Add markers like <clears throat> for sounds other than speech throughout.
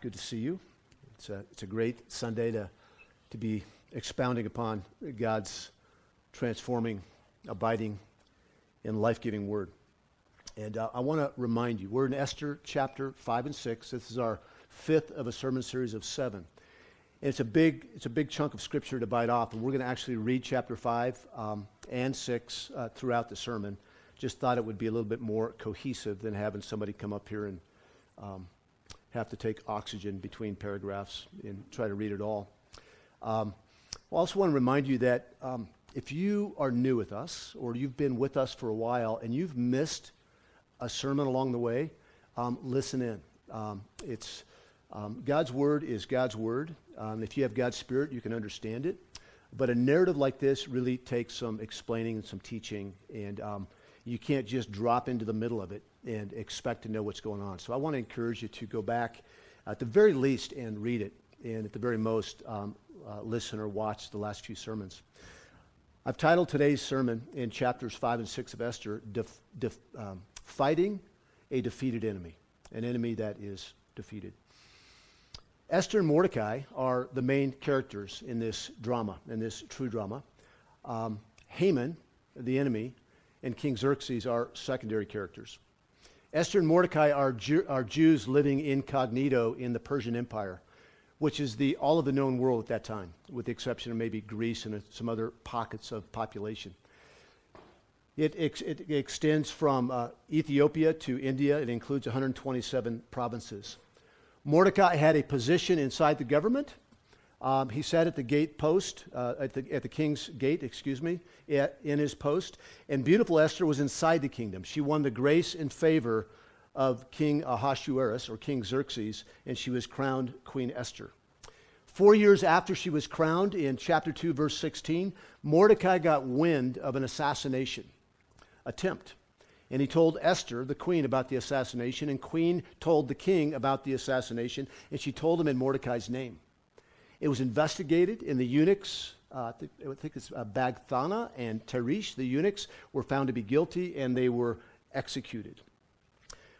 good to see you. It's a, it's a great Sunday to, to be expounding upon God's transforming, abiding, and life giving word. And uh, I want to remind you, we're in Esther chapter 5 and 6. This is our fifth of a sermon series of seven. And it's a big, it's a big chunk of scripture to bite off, and we're going to actually read chapter 5 um, and 6 uh, throughout the sermon. Just thought it would be a little bit more cohesive than having somebody come up here and um, have to take oxygen between paragraphs and try to read it all. Um, I also want to remind you that um, if you are new with us or you've been with us for a while and you've missed a sermon along the way, um, listen in. Um, it's um, God's word is God's word. Um, if you have God's spirit, you can understand it. But a narrative like this really takes some explaining and some teaching, and you can't just drop into the middle of it and expect to know what's going on. So I want to encourage you to go back, at the very least, and read it, and at the very most, um, uh, listen or watch the last few sermons. I've titled today's sermon in chapters 5 and 6 of Esther, def, def, um, Fighting a Defeated Enemy, an enemy that is defeated. Esther and Mordecai are the main characters in this drama, in this true drama. Um, Haman, the enemy, and King Xerxes are secondary characters. Esther and Mordecai are, Jew, are Jews living incognito in the Persian Empire, which is the, all of the known world at that time, with the exception of maybe Greece and some other pockets of population. It, ex, it extends from uh, Ethiopia to India. It includes 127 provinces. Mordecai had a position inside the government. Um, he sat at the gate post, uh, at, the, at the king's gate, excuse me, at, in his post. And beautiful Esther was inside the kingdom. She won the grace and favor of King Ahasuerus, or King Xerxes, and she was crowned Queen Esther. Four years after she was crowned, in chapter 2, verse 16, Mordecai got wind of an assassination attempt. And he told Esther, the queen, about the assassination, and queen told the king about the assassination, and she told him in Mordecai's name. It was investigated, and the eunuchs, uh, I think it's uh, Bigthana and Teresh, the eunuchs, were found to be guilty, and they were executed.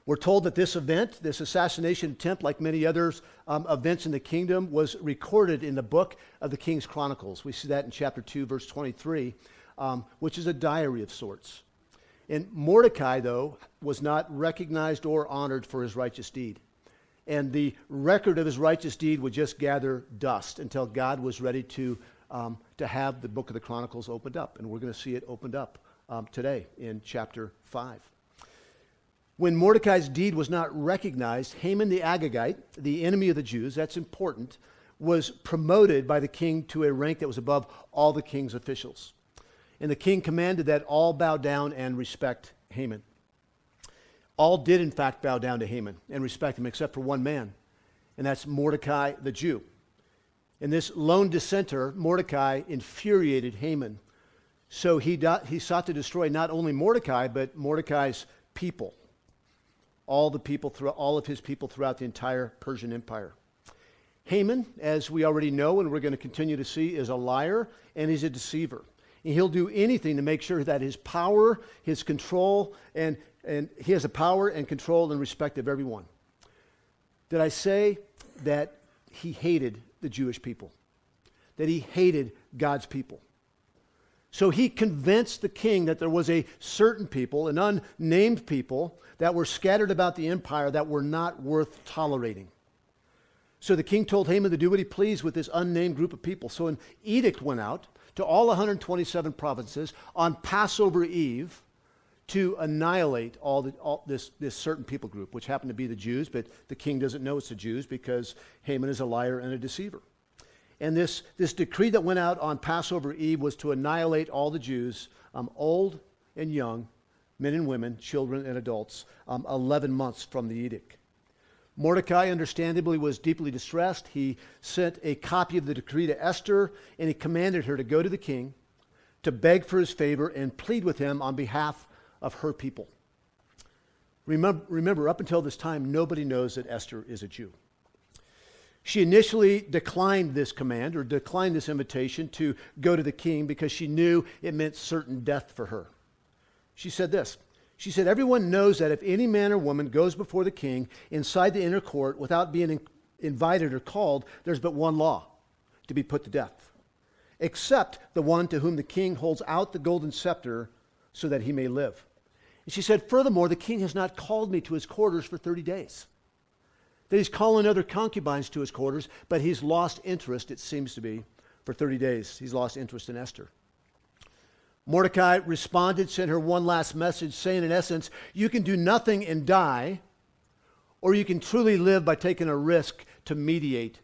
We're told that this event, this assassination attempt, like many others um, events in the kingdom, was recorded in the book of the King's Chronicles. We see that in chapter 2, verse 23, um, which is a diary of sorts. And Mordecai, though, was not recognized or honored for his righteous deed and the record of his righteous deed would just gather dust until God was ready to, um, to have the book of the Chronicles opened up. And we're going to see it opened up um, today in chapter 5. When Mordecai's deed was not recognized, Haman the Agagite, the enemy of the Jews, that's important, was promoted by the king to a rank that was above all the king's officials. And the king commanded that all bow down and respect Haman. All did, in fact, bow down to Haman and respect him, except for one man, and that's Mordecai the Jew. In this lone dissenter, Mordecai infuriated Haman. So he, do, he sought to destroy not only Mordecai, but Mordecai's people, all the people, through, all of his people throughout the entire Persian Empire. Haman, as we already know and we're going to continue to see, is a liar and he's a deceiver. And he'll do anything to make sure that his power, his control, and and he has the power and control and respect of everyone. Did I say that he hated the Jewish people? That he hated God's people? So he convinced the king that there was a certain people, an unnamed people, that were scattered about the empire that were not worth tolerating. So the king told Haman to do what he pleased with this unnamed group of people. So an edict went out to all 127 provinces on Passover Eve to annihilate all, the, all this, this certain people group, which happened to be the Jews, but the king doesn't know it's the Jews because Haman is a liar and a deceiver. And this, this decree that went out on Passover Eve was to annihilate all the Jews, um, old and young, men and women, children and adults, um, 11 months from the edict. Mordecai, understandably, was deeply distressed. He sent a copy of the decree to Esther, and he commanded her to go to the king to beg for his favor and plead with him on behalf of her people. Remember, remember, up until this time, nobody knows that Esther is a Jew. She initially declined this command or declined this invitation to go to the king because she knew it meant certain death for her. She said this She said, Everyone knows that if any man or woman goes before the king inside the inner court without being invited or called, there's but one law to be put to death, except the one to whom the king holds out the golden scepter so that he may live. And she said, Furthermore, the king has not called me to his quarters for 30 days. That he's calling other concubines to his quarters, but he's lost interest, it seems to be, for 30 days. He's lost interest in Esther. Mordecai responded, sent her one last message saying, in essence, you can do nothing and die, or you can truly live by taking a risk to mediate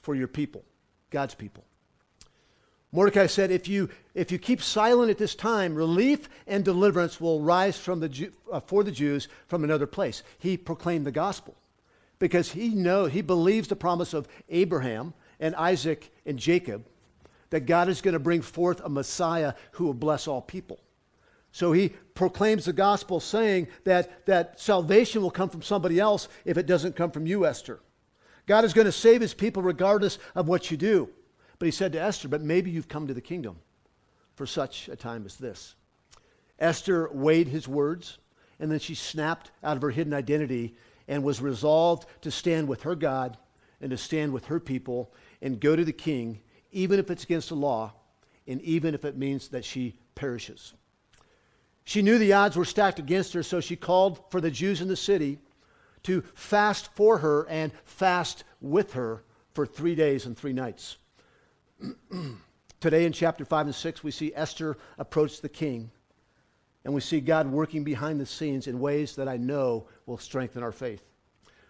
for your people, God's people. Mordecai said, if you, if you keep silent at this time, relief and deliverance will rise from the, uh, for the Jews from another place. He proclaimed the gospel because he knows, he believes the promise of Abraham and Isaac and Jacob that God is going to bring forth a Messiah who will bless all people. So he proclaims the gospel saying that, that salvation will come from somebody else if it doesn't come from you, Esther. God is going to save his people regardless of what you do. But he said to Esther, But maybe you've come to the kingdom for such a time as this. Esther weighed his words, and then she snapped out of her hidden identity and was resolved to stand with her God and to stand with her people and go to the king, even if it's against the law, and even if it means that she perishes. She knew the odds were stacked against her, so she called for the Jews in the city to fast for her and fast with her for three days and three nights. Today in chapter 5 and 6, we see Esther approach the king, and we see God working behind the scenes in ways that I know will strengthen our faith.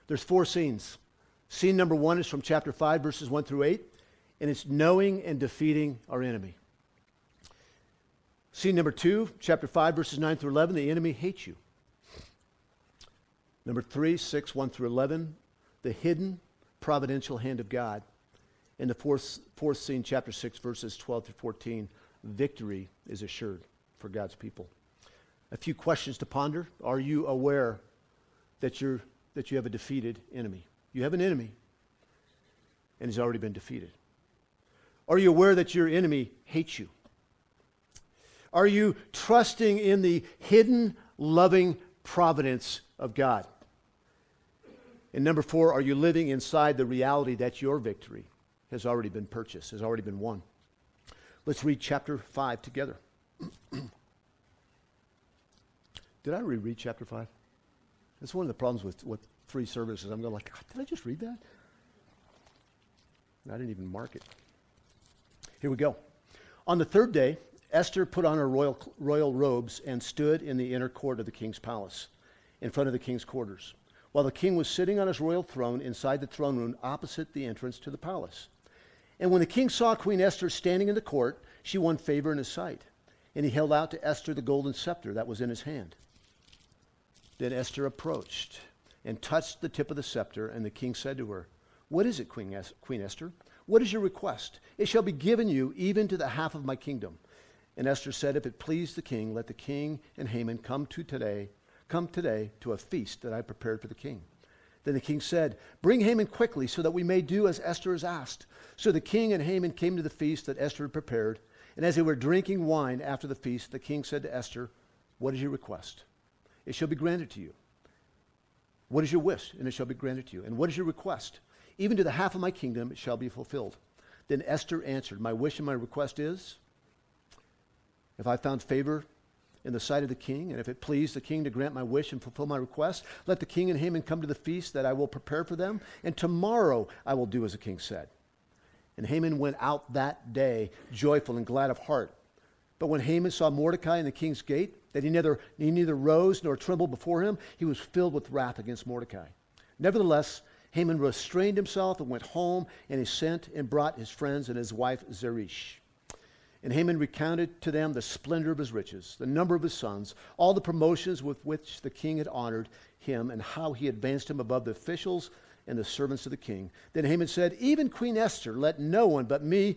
There's four scenes. Scene number one is from chapter 5, verses 1 through 8, and it's knowing and defeating our enemy. Scene number two, chapter 5, verses 9 through 11, the enemy hates you. Number three, 6, 1 through 11, the hidden providential hand of God. In the fourth, fourth scene, chapter 6, verses 12 through 14, victory is assured for God's people. A few questions to ponder. Are you aware that, you're, that you have a defeated enemy? You have an enemy, and he's already been defeated. Are you aware that your enemy hates you? Are you trusting in the hidden, loving providence of God? And number four, are you living inside the reality that your victory has already been purchased, has already been won. Let's read chapter 5 together. <clears throat> did I reread chapter 5? That's one of the problems with, with three services. I'm going like, did I just read that? I didn't even mark it. Here we go. On the third day, Esther put on her royal, royal robes and stood in the inner court of the king's palace, in front of the king's quarters, while the king was sitting on his royal throne inside the throne room opposite the entrance to the palace. And when the king saw Queen Esther standing in the court, she won favor in his sight. And he held out to Esther the golden scepter that was in his hand. Then Esther approached and touched the tip of the scepter, and the king said to her, What is it, Queen, es- Queen Esther? What is your request? It shall be given you even to the half of my kingdom. And Esther said, If it please the king, let the king and Haman come to today, come today to a feast that I prepared for the king. Then the king said, Bring Haman quickly so that we may do as Esther has asked. So the king and Haman came to the feast that Esther had prepared. And as they were drinking wine after the feast, the king said to Esther, What is your request? It shall be granted to you. What is your wish? And it shall be granted to you. And what is your request? Even to the half of my kingdom it shall be fulfilled. Then Esther answered, My wish and my request is, if I found favor in the sight of the king, and if it please the king to grant my wish and fulfill my request, let the king and Haman come to the feast that I will prepare for them, and tomorrow I will do as the king said. And Haman went out that day joyful and glad of heart. But when Haman saw Mordecai in the king's gate, that he neither, he neither rose nor trembled before him, he was filled with wrath against Mordecai. Nevertheless, Haman restrained himself and went home, and he sent and brought his friends and his wife Zeresh. And Haman recounted to them the splendor of his riches, the number of his sons, all the promotions with which the king had honored him, and how he advanced him above the officials and the servants of the king. Then Haman said, Even Queen Esther, let no one but me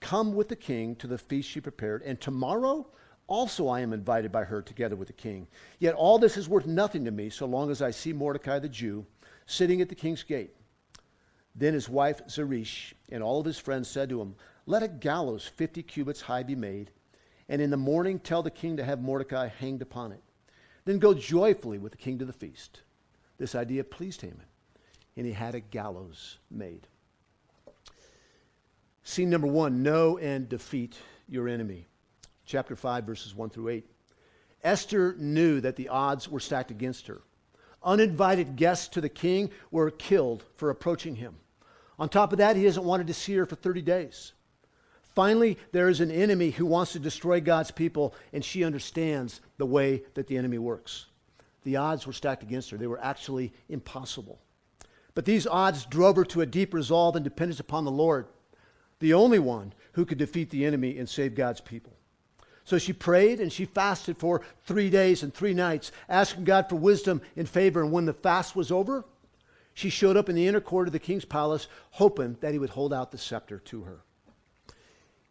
come with the king to the feast she prepared, and tomorrow also I am invited by her together with the king. Yet all this is worth nothing to me so long as I see Mordecai the Jew sitting at the king's gate. Then his wife Zeresh and all of his friends said to him, let a gallows 50 cubits high be made, and in the morning tell the king to have Mordecai hanged upon it. Then go joyfully with the king to the feast. This idea pleased Haman, and he had a gallows made. Scene number one know and defeat your enemy. Chapter 5, verses 1 through 8. Esther knew that the odds were stacked against her. Uninvited guests to the king were killed for approaching him. On top of that, he hasn't wanted to see her for 30 days. Finally, there is an enemy who wants to destroy God's people, and she understands the way that the enemy works. The odds were stacked against her, they were actually impossible. But these odds drove her to a deep resolve and dependence upon the Lord, the only one who could defeat the enemy and save God's people. So she prayed and she fasted for three days and three nights, asking God for wisdom and favor. And when the fast was over, she showed up in the inner court of the king's palace, hoping that he would hold out the scepter to her.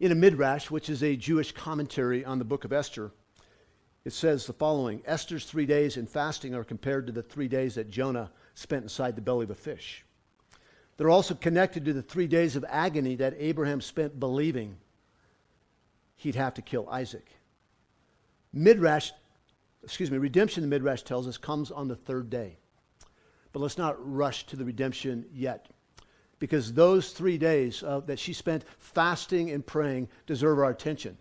In a midrash, which is a Jewish commentary on the book of Esther, it says the following Esther's three days in fasting are compared to the three days that Jonah spent inside the belly of a fish. They're also connected to the three days of agony that Abraham spent believing he'd have to kill Isaac. Midrash, excuse me, redemption, the Midrash tells us, comes on the third day. But let's not rush to the redemption yet, because those three days uh, that she spent fasting and praying deserve our attention.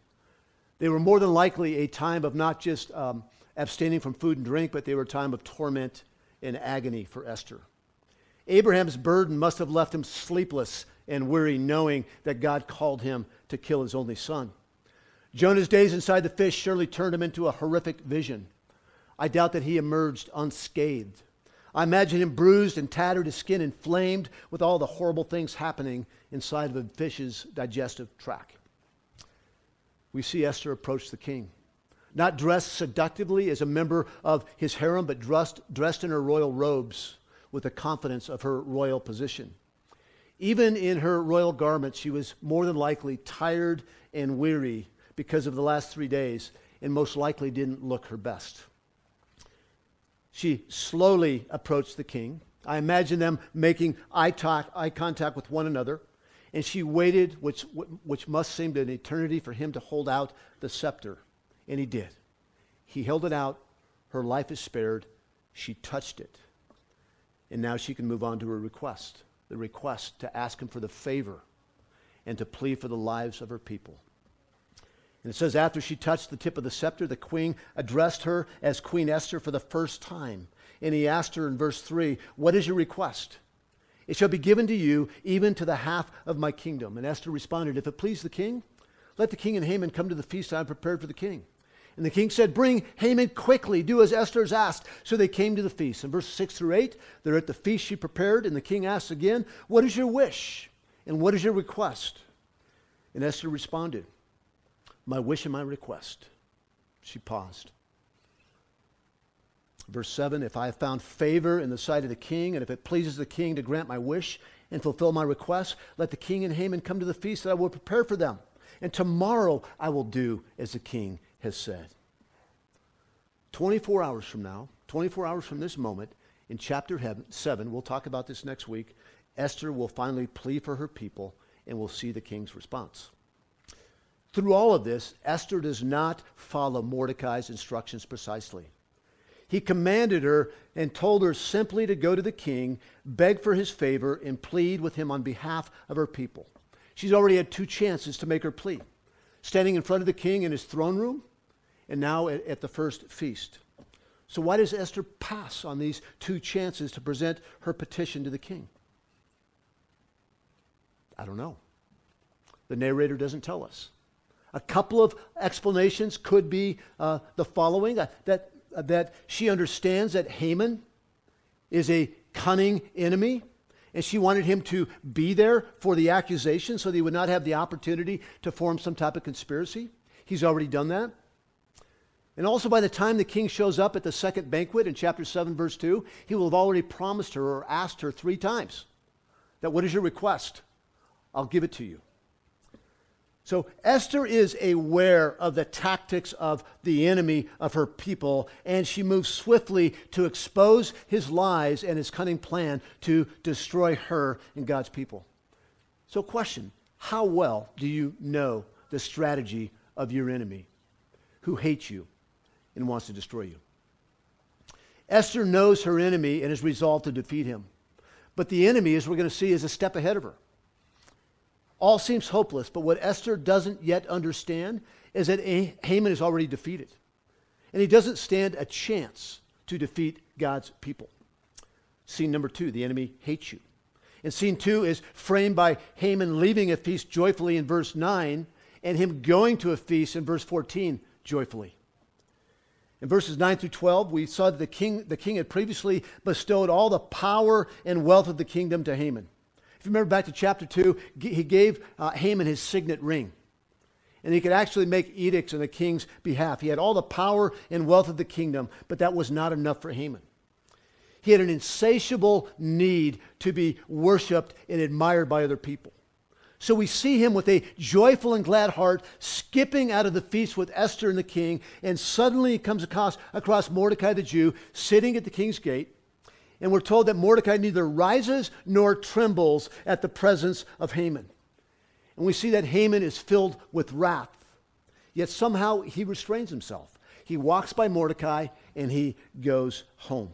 They were more than likely a time of not just um, abstaining from food and drink, but they were a time of torment and agony for Esther. Abraham's burden must have left him sleepless and weary, knowing that God called him to kill his only son. Jonah's days inside the fish surely turned him into a horrific vision. I doubt that he emerged unscathed. I imagine him bruised and tattered, his skin inflamed with all the horrible things happening inside of a fish's digestive tract. We see Esther approach the king, not dressed seductively as a member of his harem, but dressed, dressed in her royal robes with the confidence of her royal position. Even in her royal garments, she was more than likely tired and weary because of the last three days and most likely didn't look her best. She slowly approached the king. I imagine them making eye, talk, eye contact with one another. And she waited, which, which must seem an eternity, for him to hold out the scepter. And he did. He held it out. Her life is spared. She touched it. And now she can move on to her request the request to ask him for the favor and to plead for the lives of her people. And it says, after she touched the tip of the scepter, the queen addressed her as Queen Esther for the first time. And he asked her in verse 3, What is your request? It shall be given to you, even to the half of my kingdom. And Esther responded, If it please the king, let the king and Haman come to the feast I have prepared for the king. And the king said, Bring Haman quickly, do as Esther has asked. So they came to the feast. In verse 6 through 8, they're at the feast she prepared, and the king asks again, What is your wish? And what is your request? And Esther responded, my wish and my request. She paused. Verse 7 If I have found favor in the sight of the king, and if it pleases the king to grant my wish and fulfill my request, let the king and Haman come to the feast that I will prepare for them. And tomorrow I will do as the king has said. 24 hours from now, 24 hours from this moment, in chapter 7, we'll talk about this next week, Esther will finally plead for her people and we'll see the king's response. Through all of this, Esther does not follow Mordecai's instructions precisely. He commanded her and told her simply to go to the king, beg for his favor, and plead with him on behalf of her people. She's already had two chances to make her plea standing in front of the king in his throne room, and now at, at the first feast. So, why does Esther pass on these two chances to present her petition to the king? I don't know. The narrator doesn't tell us. A couple of explanations could be uh, the following uh, that, uh, that she understands that Haman is a cunning enemy, and she wanted him to be there for the accusation so that he would not have the opportunity to form some type of conspiracy. He's already done that. And also, by the time the king shows up at the second banquet in chapter 7, verse 2, he will have already promised her or asked her three times that, What is your request? I'll give it to you. So Esther is aware of the tactics of the enemy of her people, and she moves swiftly to expose his lies and his cunning plan to destroy her and God's people. So, question How well do you know the strategy of your enemy who hates you and wants to destroy you? Esther knows her enemy and is resolved to defeat him. But the enemy, as we're going to see, is a step ahead of her. All seems hopeless, but what Esther doesn't yet understand is that Haman is already defeated. And he doesn't stand a chance to defeat God's people. Scene number two the enemy hates you. And scene two is framed by Haman leaving a feast joyfully in verse 9 and him going to a feast in verse 14 joyfully. In verses 9 through 12, we saw that the king, the king had previously bestowed all the power and wealth of the kingdom to Haman. If you remember back to chapter 2, he gave uh, Haman his signet ring. And he could actually make edicts on the king's behalf. He had all the power and wealth of the kingdom, but that was not enough for Haman. He had an insatiable need to be worshiped and admired by other people. So we see him with a joyful and glad heart skipping out of the feast with Esther and the king, and suddenly he comes across, across Mordecai the Jew sitting at the king's gate. And we're told that Mordecai neither rises nor trembles at the presence of Haman. And we see that Haman is filled with wrath. Yet somehow he restrains himself. He walks by Mordecai and he goes home.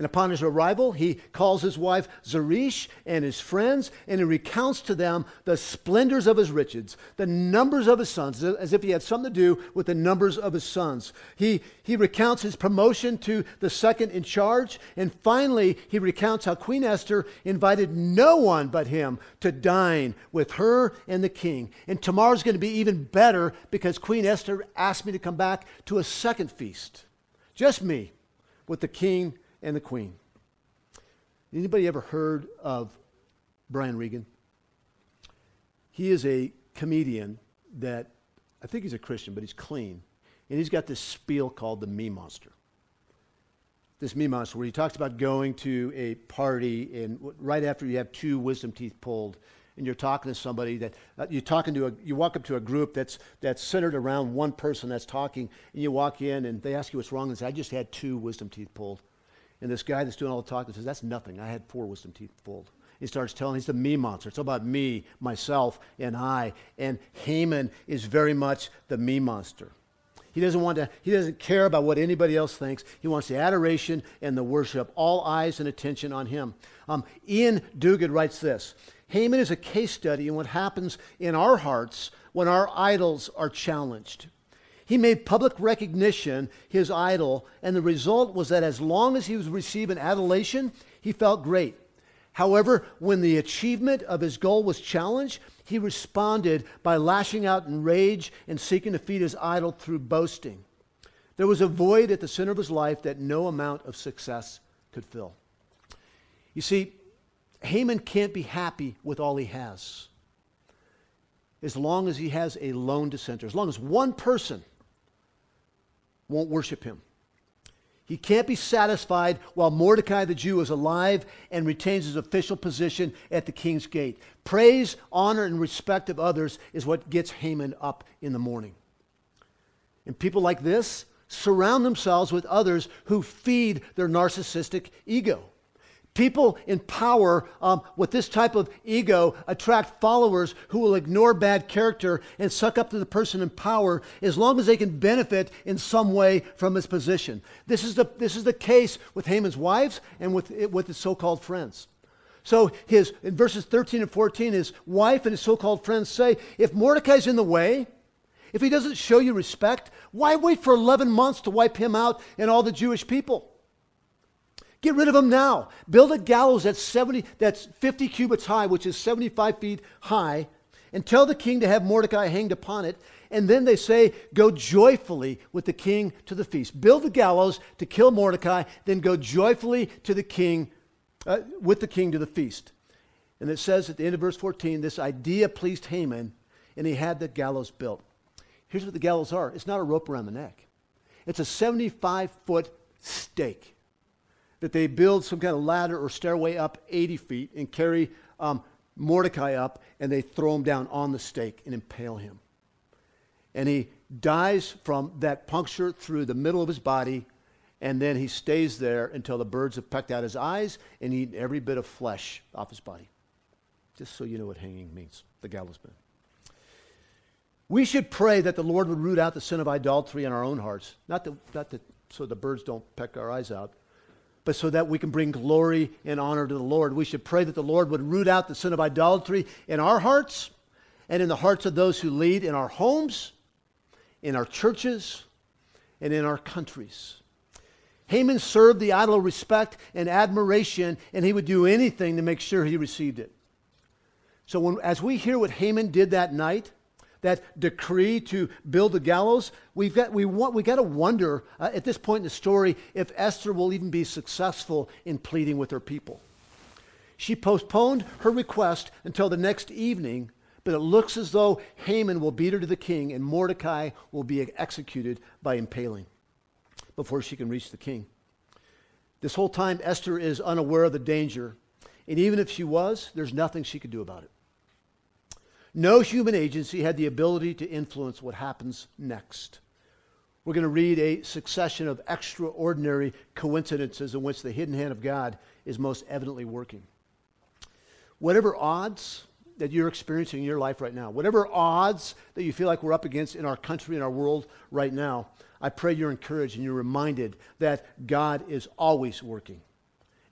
And upon his arrival, he calls his wife Zeresh and his friends, and he recounts to them the splendors of his riches, the numbers of his sons, as if he had something to do with the numbers of his sons. He, he recounts his promotion to the second in charge, and finally, he recounts how Queen Esther invited no one but him to dine with her and the king. And tomorrow's going to be even better because Queen Esther asked me to come back to a second feast. Just me with the king and the Queen. Anybody ever heard of Brian Regan? He is a comedian that I think he's a Christian, but he's clean. And he's got this spiel called the Me Monster. This Me Monster, where he talks about going to a party and right after you have two wisdom teeth pulled, and you're talking to somebody that uh, you're talking to a, you walk up to a group that's that's centered around one person that's talking, and you walk in and they ask you what's wrong, and say, "I just had two wisdom teeth pulled." And this guy that's doing all the talking says, That's nothing. I had four wisdom teeth pulled. He starts telling, he's the me monster. It's all about me, myself, and I. And Haman is very much the me monster. He doesn't want to, he doesn't care about what anybody else thinks. He wants the adoration and the worship, all eyes and attention on him. Um, Iain Duguid writes this Haman is a case study in what happens in our hearts when our idols are challenged. He made public recognition his idol, and the result was that as long as he was receiving adulation, he felt great. However, when the achievement of his goal was challenged, he responded by lashing out in rage and seeking to feed his idol through boasting. There was a void at the center of his life that no amount of success could fill. You see, Haman can't be happy with all he has as long as he has a lone dissenter, as long as one person won't worship him. He can't be satisfied while Mordecai the Jew is alive and retains his official position at the king's gate. Praise, honor, and respect of others is what gets Haman up in the morning. And people like this surround themselves with others who feed their narcissistic ego. People in power um, with this type of ego attract followers who will ignore bad character and suck up to the person in power as long as they can benefit in some way from his position. This is the, this is the case with Haman's wives and with, with his so called friends. So his, in verses 13 and 14, his wife and his so called friends say, if Mordecai's in the way, if he doesn't show you respect, why wait for 11 months to wipe him out and all the Jewish people? Get rid of them now. Build a gallows that's 70, that's 50 cubits high, which is 75 feet high, and tell the king to have Mordecai hanged upon it. And then they say, Go joyfully with the king to the feast. Build the gallows to kill Mordecai, then go joyfully to the king, uh, with the king to the feast. And it says at the end of verse 14, this idea pleased Haman, and he had the gallows built. Here's what the gallows are it's not a rope around the neck, it's a 75 foot stake that they build some kind of ladder or stairway up 80 feet and carry um, Mordecai up, and they throw him down on the stake and impale him. And he dies from that puncture through the middle of his body, and then he stays there until the birds have pecked out his eyes and eaten every bit of flesh off his body. Just so you know what hanging means, the gallows man. We should pray that the Lord would root out the sin of idolatry in our own hearts, not, not that, so the birds don't peck our eyes out, but so that we can bring glory and honor to the Lord. We should pray that the Lord would root out the sin of idolatry in our hearts and in the hearts of those who lead in our homes, in our churches, and in our countries. Haman served the idol of respect and admiration, and he would do anything to make sure he received it. So, when, as we hear what Haman did that night, that decree to build the gallows, we've got, we, want, we got to wonder uh, at this point in the story if Esther will even be successful in pleading with her people. She postponed her request until the next evening, but it looks as though Haman will beat her to the king and Mordecai will be executed by impaling before she can reach the king. This whole time, Esther is unaware of the danger, and even if she was, there's nothing she could do about it. No human agency had the ability to influence what happens next. We're going to read a succession of extraordinary coincidences in which the hidden hand of God is most evidently working. Whatever odds that you're experiencing in your life right now, whatever odds that you feel like we're up against in our country, in our world right now, I pray you're encouraged and you're reminded that God is always working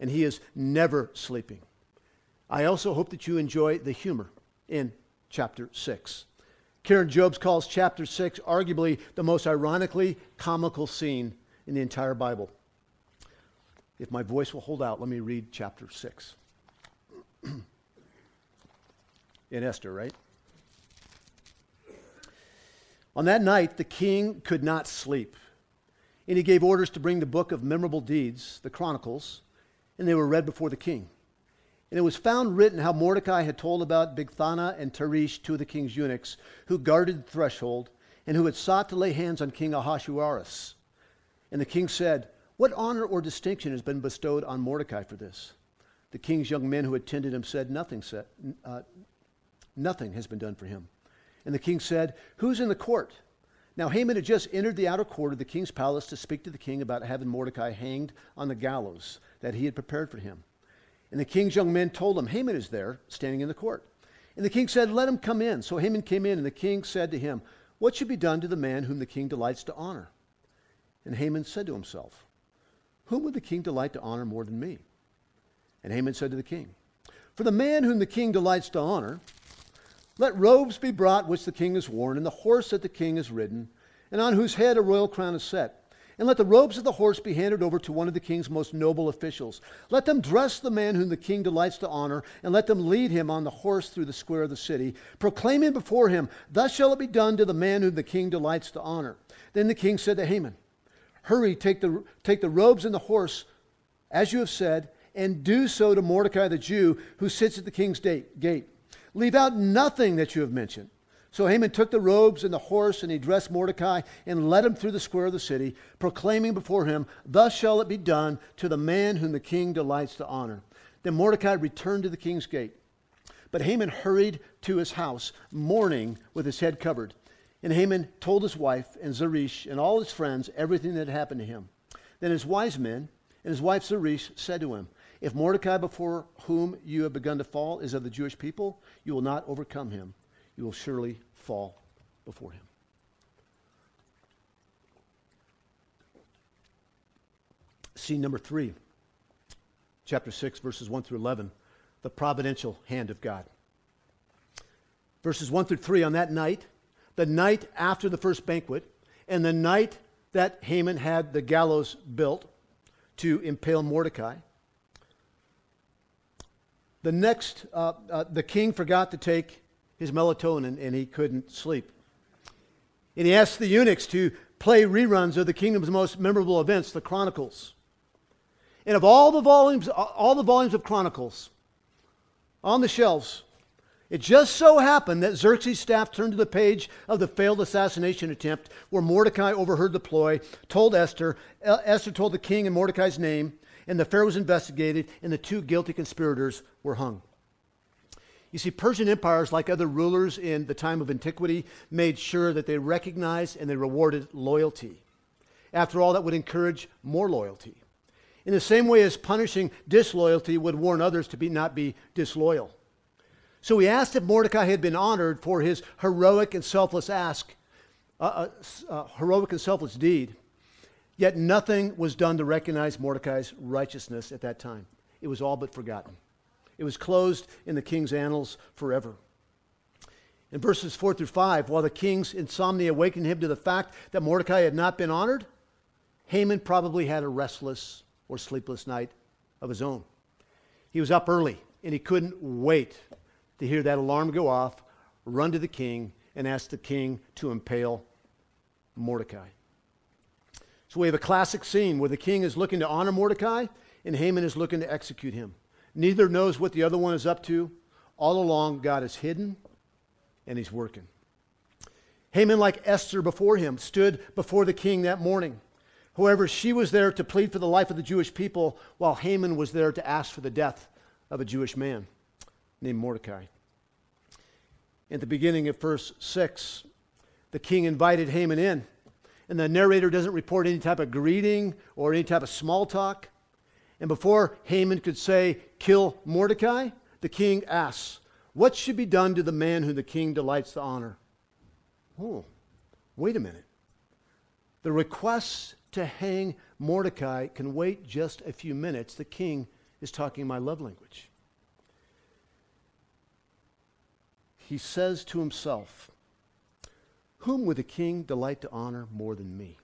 and He is never sleeping. I also hope that you enjoy the humor in chapter 6. Karen Jobes calls chapter 6 arguably the most ironically comical scene in the entire Bible. If my voice will hold out, let me read chapter 6. <clears throat> in Esther, right? On that night, the king could not sleep, and he gave orders to bring the book of memorable deeds, the Chronicles, and they were read before the king. And it was found written how Mordecai had told about Bigthana and Teresh, two of the king's eunuchs, who guarded the threshold, and who had sought to lay hands on King Ahasuerus. And the king said, What honor or distinction has been bestowed on Mordecai for this? The king's young men who attended him said, Nothing, said, uh, nothing has been done for him. And the king said, Who's in the court? Now Haman had just entered the outer court of the king's palace to speak to the king about having Mordecai hanged on the gallows that he had prepared for him. And the king's young men told him, Haman is there, standing in the court. And the king said, Let him come in. So Haman came in, and the king said to him, What should be done to the man whom the king delights to honor? And Haman said to himself, Whom would the king delight to honor more than me? And Haman said to the king, For the man whom the king delights to honor, let robes be brought which the king has worn, and the horse that the king has ridden, and on whose head a royal crown is set and let the robes of the horse be handed over to one of the king's most noble officials. Let them dress the man whom the king delights to honor, and let them lead him on the horse through the square of the city, proclaiming before him, Thus shall it be done to the man whom the king delights to honor. Then the king said to Haman, Hurry, take the, take the robes and the horse, as you have said, and do so to Mordecai the Jew, who sits at the king's gate. Leave out nothing that you have mentioned so Haman took the robes and the horse, and he dressed Mordecai and led him through the square of the city, proclaiming before him, Thus shall it be done to the man whom the king delights to honor. Then Mordecai returned to the king's gate. But Haman hurried to his house, mourning with his head covered. And Haman told his wife and Zeresh and all his friends everything that had happened to him. Then his wise men and his wife Zeresh said to him, If Mordecai before whom you have begun to fall is of the Jewish people, you will not overcome him you will surely fall before him. Scene number three, chapter 6, verses 1 through 11, the providential hand of God. Verses 1 through 3 on that night, the night after the first banquet, and the night that Haman had the gallows built to impale Mordecai. The next, uh, uh, the king forgot to take his melatonin and he couldn't sleep. And he asked the eunuchs to play reruns of the kingdom's most memorable events, the Chronicles. And of all the volumes, all the volumes of Chronicles on the shelves, it just so happened that Xerxes' staff turned to the page of the failed assassination attempt where Mordecai overheard the ploy, told Esther, Esther told the king in Mordecai's name, and the affair was investigated, and the two guilty conspirators were hung. You see, Persian empires, like other rulers in the time of antiquity, made sure that they recognized and they rewarded loyalty. After all, that would encourage more loyalty. In the same way as punishing disloyalty would warn others to be, not be disloyal. So he asked if Mordecai had been honored for his heroic and selfless ask, uh, uh, uh, heroic and selfless deed. Yet nothing was done to recognize Mordecai's righteousness at that time. It was all but forgotten. It was closed in the king's annals forever. In verses 4 through 5, while the king's insomnia awakened him to the fact that Mordecai had not been honored, Haman probably had a restless or sleepless night of his own. He was up early and he couldn't wait to hear that alarm go off, run to the king, and ask the king to impale Mordecai. So we have a classic scene where the king is looking to honor Mordecai and Haman is looking to execute him. Neither knows what the other one is up to. All along, God is hidden and he's working. Haman, like Esther before him, stood before the king that morning. However, she was there to plead for the life of the Jewish people, while Haman was there to ask for the death of a Jewish man named Mordecai. At the beginning of verse 6, the king invited Haman in. And the narrator doesn't report any type of greeting or any type of small talk. And before Haman could say, kill Mordecai, the king asks, What should be done to the man whom the king delights to honor? Oh, wait a minute. The request to hang Mordecai can wait just a few minutes. The king is talking my love language. He says to himself, Whom would the king delight to honor more than me?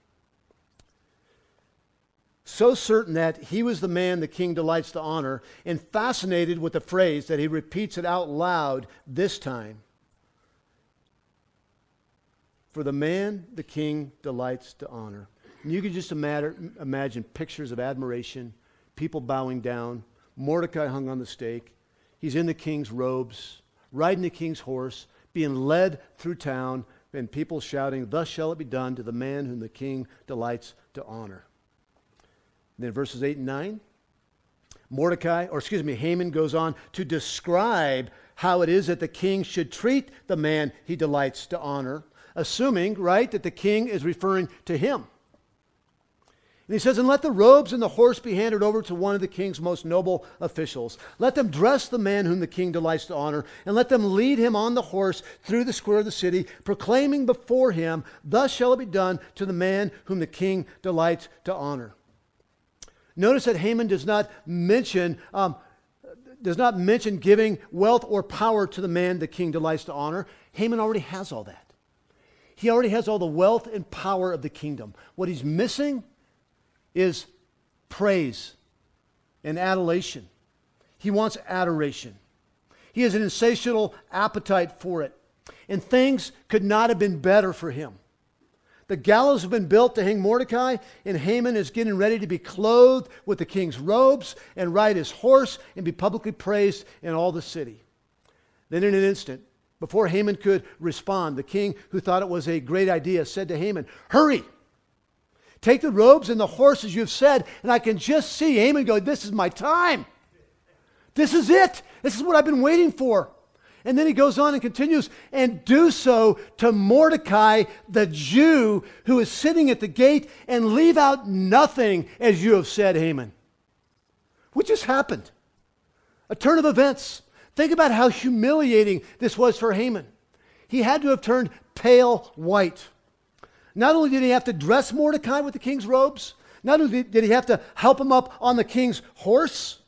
So certain that he was the man the king delights to honor, and fascinated with the phrase that he repeats it out loud this time. For the man the king delights to honor. And you can just imagine, imagine pictures of admiration, people bowing down, Mordecai hung on the stake. He's in the king's robes, riding the king's horse, being led through town, and people shouting, Thus shall it be done to the man whom the king delights to honor. Then verses 8 and 9, Mordecai, or excuse me, Haman goes on to describe how it is that the king should treat the man he delights to honor, assuming, right, that the king is referring to him. And he says, And let the robes and the horse be handed over to one of the king's most noble officials. Let them dress the man whom the king delights to honor, and let them lead him on the horse through the square of the city, proclaiming before him, Thus shall it be done to the man whom the king delights to honor. Notice that Haman does not mention. Um, does not mention giving wealth or power to the man the king delights to honor. Haman already has all that. He already has all the wealth and power of the kingdom. What he's missing is praise and adulation. He wants adoration. He has an insatiable appetite for it. And things could not have been better for him. The gallows have been built to hang Mordecai, and Haman is getting ready to be clothed with the king's robes and ride his horse and be publicly praised in all the city. Then, in an instant, before Haman could respond, the king, who thought it was a great idea, said to Haman, Hurry! Take the robes and the horses you've said. And I can just see Haman go, This is my time. This is it. This is what I've been waiting for. And then he goes on and continues, and do so to Mordecai, the Jew, who is sitting at the gate, and leave out nothing, as you have said, Haman. What just happened? A turn of events. Think about how humiliating this was for Haman. He had to have turned pale white. Not only did he have to dress Mordecai with the king's robes, not only did he have to help him up on the king's horse,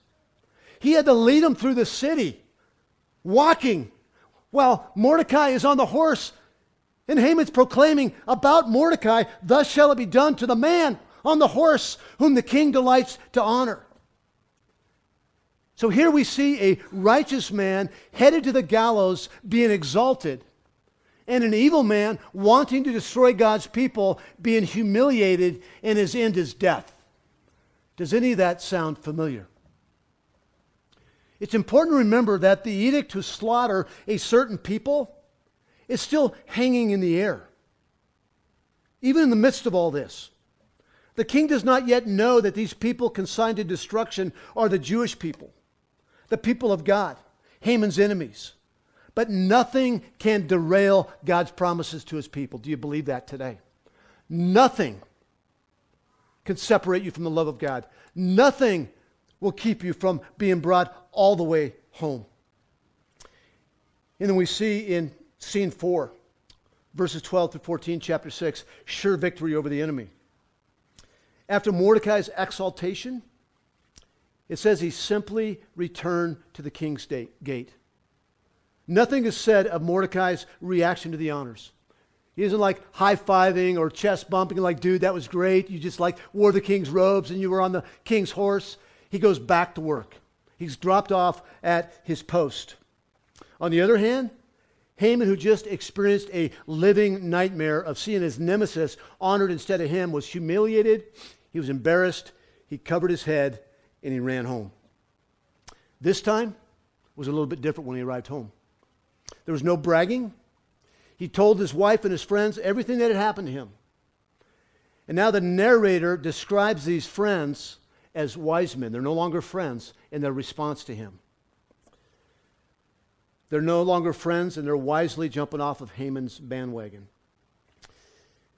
he had to lead him through the city, walking, while Mordecai is on the horse. And Haman's proclaiming about Mordecai, Thus shall it be done to the man on the horse whom the king delights to honor. So here we see a righteous man headed to the gallows being exalted and an evil man wanting to destroy God's people being humiliated and his end is death. Does any of that sound familiar? It's important to remember that the edict to slaughter a certain people is still hanging in the air. Even in the midst of all this, the king does not yet know that these people consigned to destruction are the Jewish people, the people of God, Haman's enemies. But nothing can derail God's promises to his people. Do you believe that today? Nothing can separate you from the love of God. Nothing will keep you from being brought all the way home. And then we see in scene 4, verses 12 to 14, chapter 6, sure victory over the enemy. After Mordecai's exaltation, it says he simply returned to the king's gate. Nothing is said of Mordecai's reaction to the honors. He isn't like high fiving or chest bumping, like, dude, that was great. You just like wore the king's robes and you were on the king's horse. He goes back to work. He's dropped off at his post. On the other hand, Haman, who just experienced a living nightmare of seeing his nemesis honored instead of him, was humiliated. He was embarrassed. He covered his head and he ran home. This time was a little bit different when he arrived home. There was no bragging. He told his wife and his friends everything that had happened to him. And now the narrator describes these friends as wise men. They're no longer friends in their response to him. They're no longer friends, and they're wisely jumping off of Haman's bandwagon.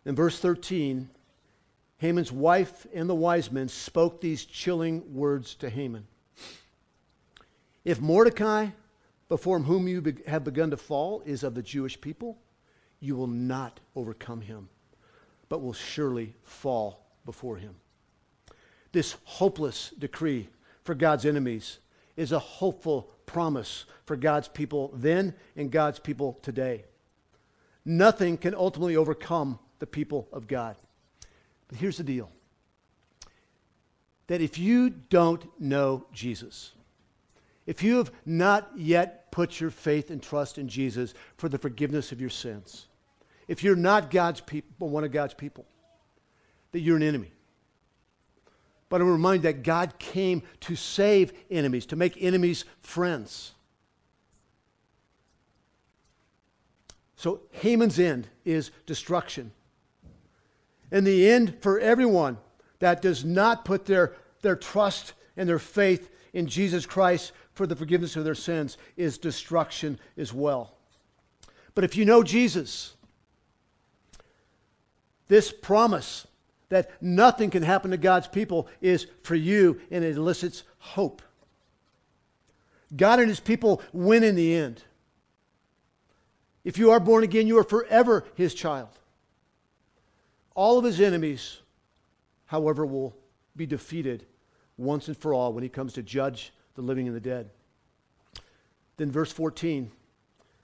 In verse 13, Haman's wife and the wise men spoke these chilling words to Haman. If Mordecai, before whom you have begun to fall, is of the Jewish people, you will not overcome him, but will surely fall before him. This hopeless decree for God's enemies is a hopeful promise for God's people then and God's people today. Nothing can ultimately overcome the people of God. But here's the deal that if you don't know Jesus, if you have not yet put your faith and trust in Jesus for the forgiveness of your sins, if you're not God's people, one of God's people, that you're an enemy. But I'm reminded that God came to save enemies, to make enemies friends. So Haman's end is destruction. And the end for everyone that does not put their, their trust and their faith in Jesus Christ for the forgiveness of their sins is destruction as well. But if you know Jesus, this promise that nothing can happen to God's people is for you and it elicits hope. God and his people win in the end. If you are born again, you are forever his child. All of his enemies, however, will be defeated once and for all when he comes to judge the living and the dead. Then, verse 14,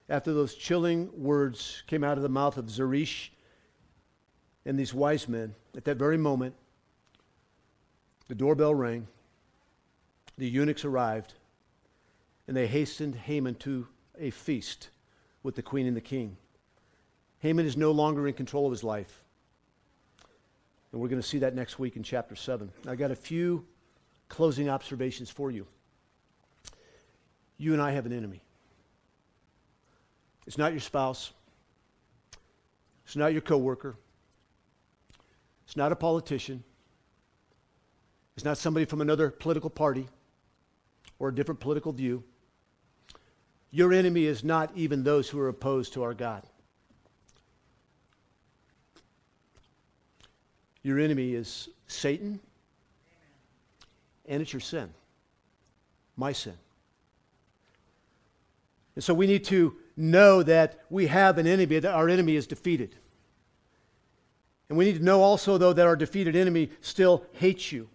after those chilling words came out of the mouth of Zeresh and these wise men, at that very moment, the doorbell rang, the eunuchs arrived, and they hastened Haman to a feast with the queen and the king. Haman is no longer in control of his life. And we're going to see that next week in chapter 7. I've got a few closing observations for you. You and I have an enemy. It's not your spouse. It's not your coworker. It's not a politician. It's not somebody from another political party or a different political view. Your enemy is not even those who are opposed to our God. Your enemy is Satan, and it's your sin, my sin. And so we need to know that we have an enemy, that our enemy is defeated. And we need to know also, though, that our defeated enemy still hates you.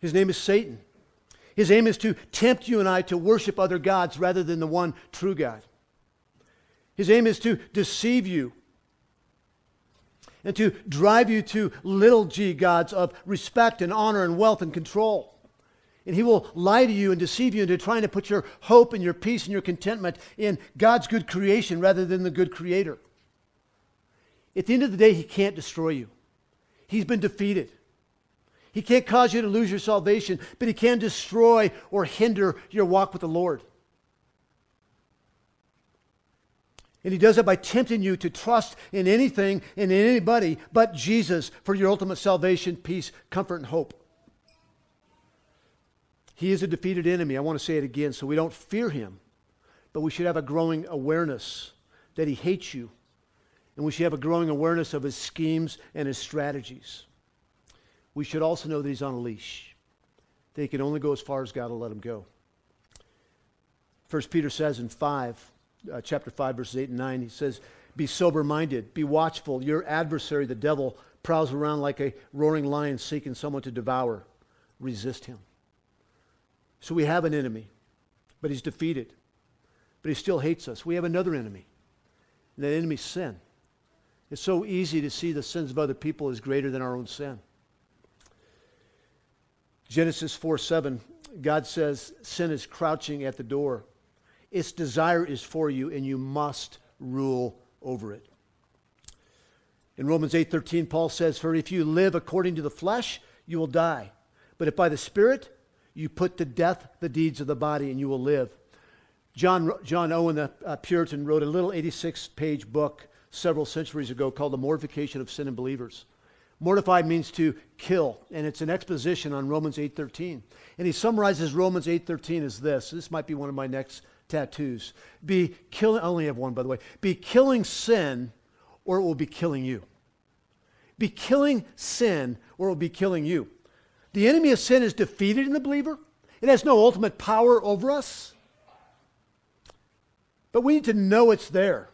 His name is Satan. His aim is to tempt you and I to worship other gods rather than the one true God. His aim is to deceive you and to drive you to little g gods of respect and honor and wealth and control. And he will lie to you and deceive you into trying to put your hope and your peace and your contentment in God's good creation rather than the good creator. At the end of the day, he can't destroy you. He's been defeated. He can't cause you to lose your salvation, but he can destroy or hinder your walk with the Lord. And he does it by tempting you to trust in anything and in anybody but Jesus for your ultimate salvation, peace, comfort, and hope. He is a defeated enemy. I want to say it again so we don't fear him, but we should have a growing awareness that he hates you. And we should have a growing awareness of his schemes and his strategies. We should also know that he's on a leash, that he can only go as far as God will let him go. First Peter says in 5, uh, chapter 5, verses 8 and 9, he says, Be sober minded, be watchful. Your adversary, the devil, prowls around like a roaring lion seeking someone to devour, resist him. So we have an enemy, but he's defeated. But he still hates us. We have another enemy, and that enemy is sin. It's so easy to see the sins of other people as greater than our own sin. Genesis 4 7, God says, Sin is crouching at the door. Its desire is for you, and you must rule over it. In Romans 8:13 Paul says for if you live according to the flesh you will die but if by the spirit you put to death the deeds of the body and you will live. John, John Owen, the uh, Puritan, wrote a little 86 page book several centuries ago called The Mortification of Sin in Believers. Mortify means to kill, and it's an exposition on Romans 8:13. And he summarizes Romans 8:13 as this. This might be one of my next tattoos. Be killing I only have one by the way. Be killing sin or it will be killing you. Be killing sin or it will be killing you. The enemy of sin is defeated in the believer. It has no ultimate power over us. But we need to know it's there.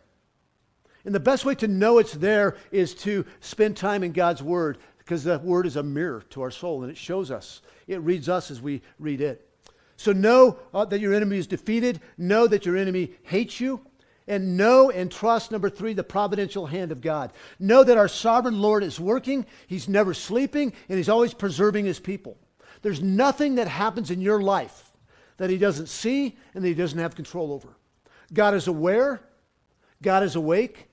And the best way to know it's there is to spend time in God's Word because the Word is a mirror to our soul and it shows us. It reads us as we read it. So know uh, that your enemy is defeated. Know that your enemy hates you. And know and trust, number three, the providential hand of God. Know that our sovereign Lord is working, He's never sleeping, and He's always preserving His people. There's nothing that happens in your life that He doesn't see and that He doesn't have control over. God is aware, God is awake,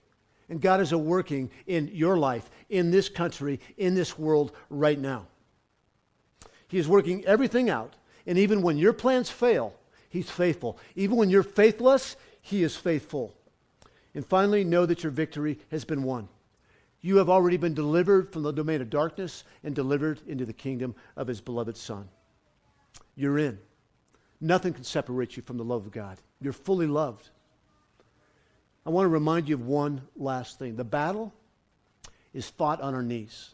and God is a working in your life, in this country, in this world right now. He is working everything out, and even when your plans fail, He's faithful. Even when you're faithless, he is faithful. And finally, know that your victory has been won. You have already been delivered from the domain of darkness and delivered into the kingdom of his beloved Son. You're in. Nothing can separate you from the love of God. You're fully loved. I want to remind you of one last thing. The battle is fought on our knees.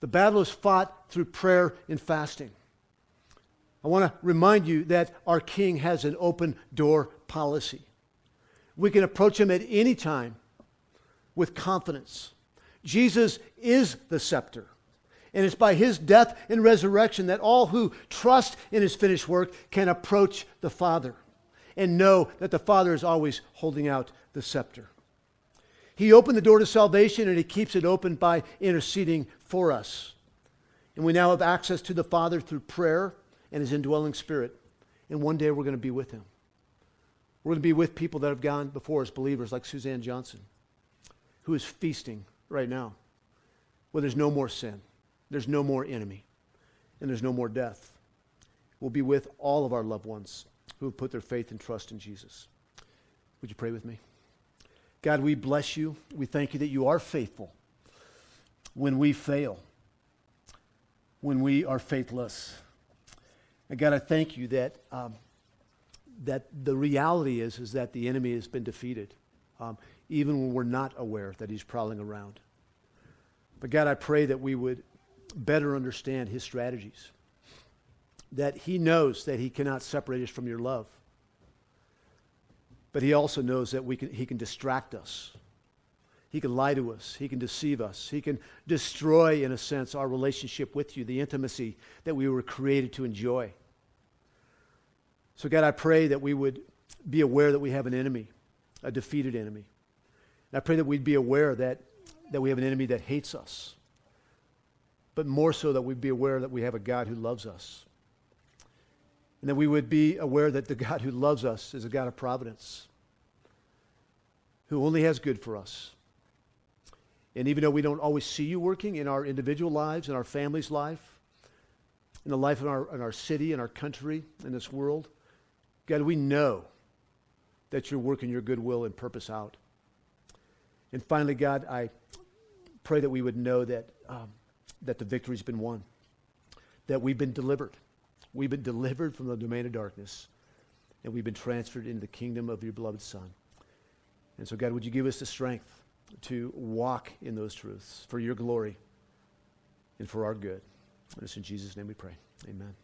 The battle is fought through prayer and fasting. I want to remind you that our King has an open door policy. We can approach him at any time with confidence. Jesus is the scepter. And it's by his death and resurrection that all who trust in his finished work can approach the Father and know that the Father is always holding out the scepter. He opened the door to salvation and he keeps it open by interceding for us. And we now have access to the Father through prayer and his indwelling spirit. And one day we're going to be with him. We're going to be with people that have gone before us, believers like Suzanne Johnson, who is feasting right now, where there's no more sin, there's no more enemy, and there's no more death. We'll be with all of our loved ones who have put their faith and trust in Jesus. Would you pray with me? God, we bless you. We thank you that you are faithful when we fail, when we are faithless. And God, I thank you that, um, that the reality is, is that the enemy has been defeated, um, even when we're not aware that he's prowling around. But God, I pray that we would better understand his strategies, that he knows that he cannot separate us from your love. But he also knows that we can, he can distract us. He can lie to us. He can deceive us. He can destroy, in a sense, our relationship with you, the intimacy that we were created to enjoy. So, God, I pray that we would be aware that we have an enemy, a defeated enemy. And I pray that we'd be aware that, that we have an enemy that hates us, but more so that we'd be aware that we have a God who loves us. And that we would be aware that the God who loves us is a God of providence, who only has good for us. And even though we don't always see you working in our individual lives, in our family's life, in the life of our, in our city, in our country, in this world, God, we know that you're working your goodwill and purpose out. And finally, God, I pray that we would know that, um, that the victory's been won, that we've been delivered. We've been delivered from the domain of darkness, and we've been transferred into the kingdom of your beloved Son. And so, God, would you give us the strength to walk in those truths for your glory and for our good? And it's in Jesus' name we pray. Amen.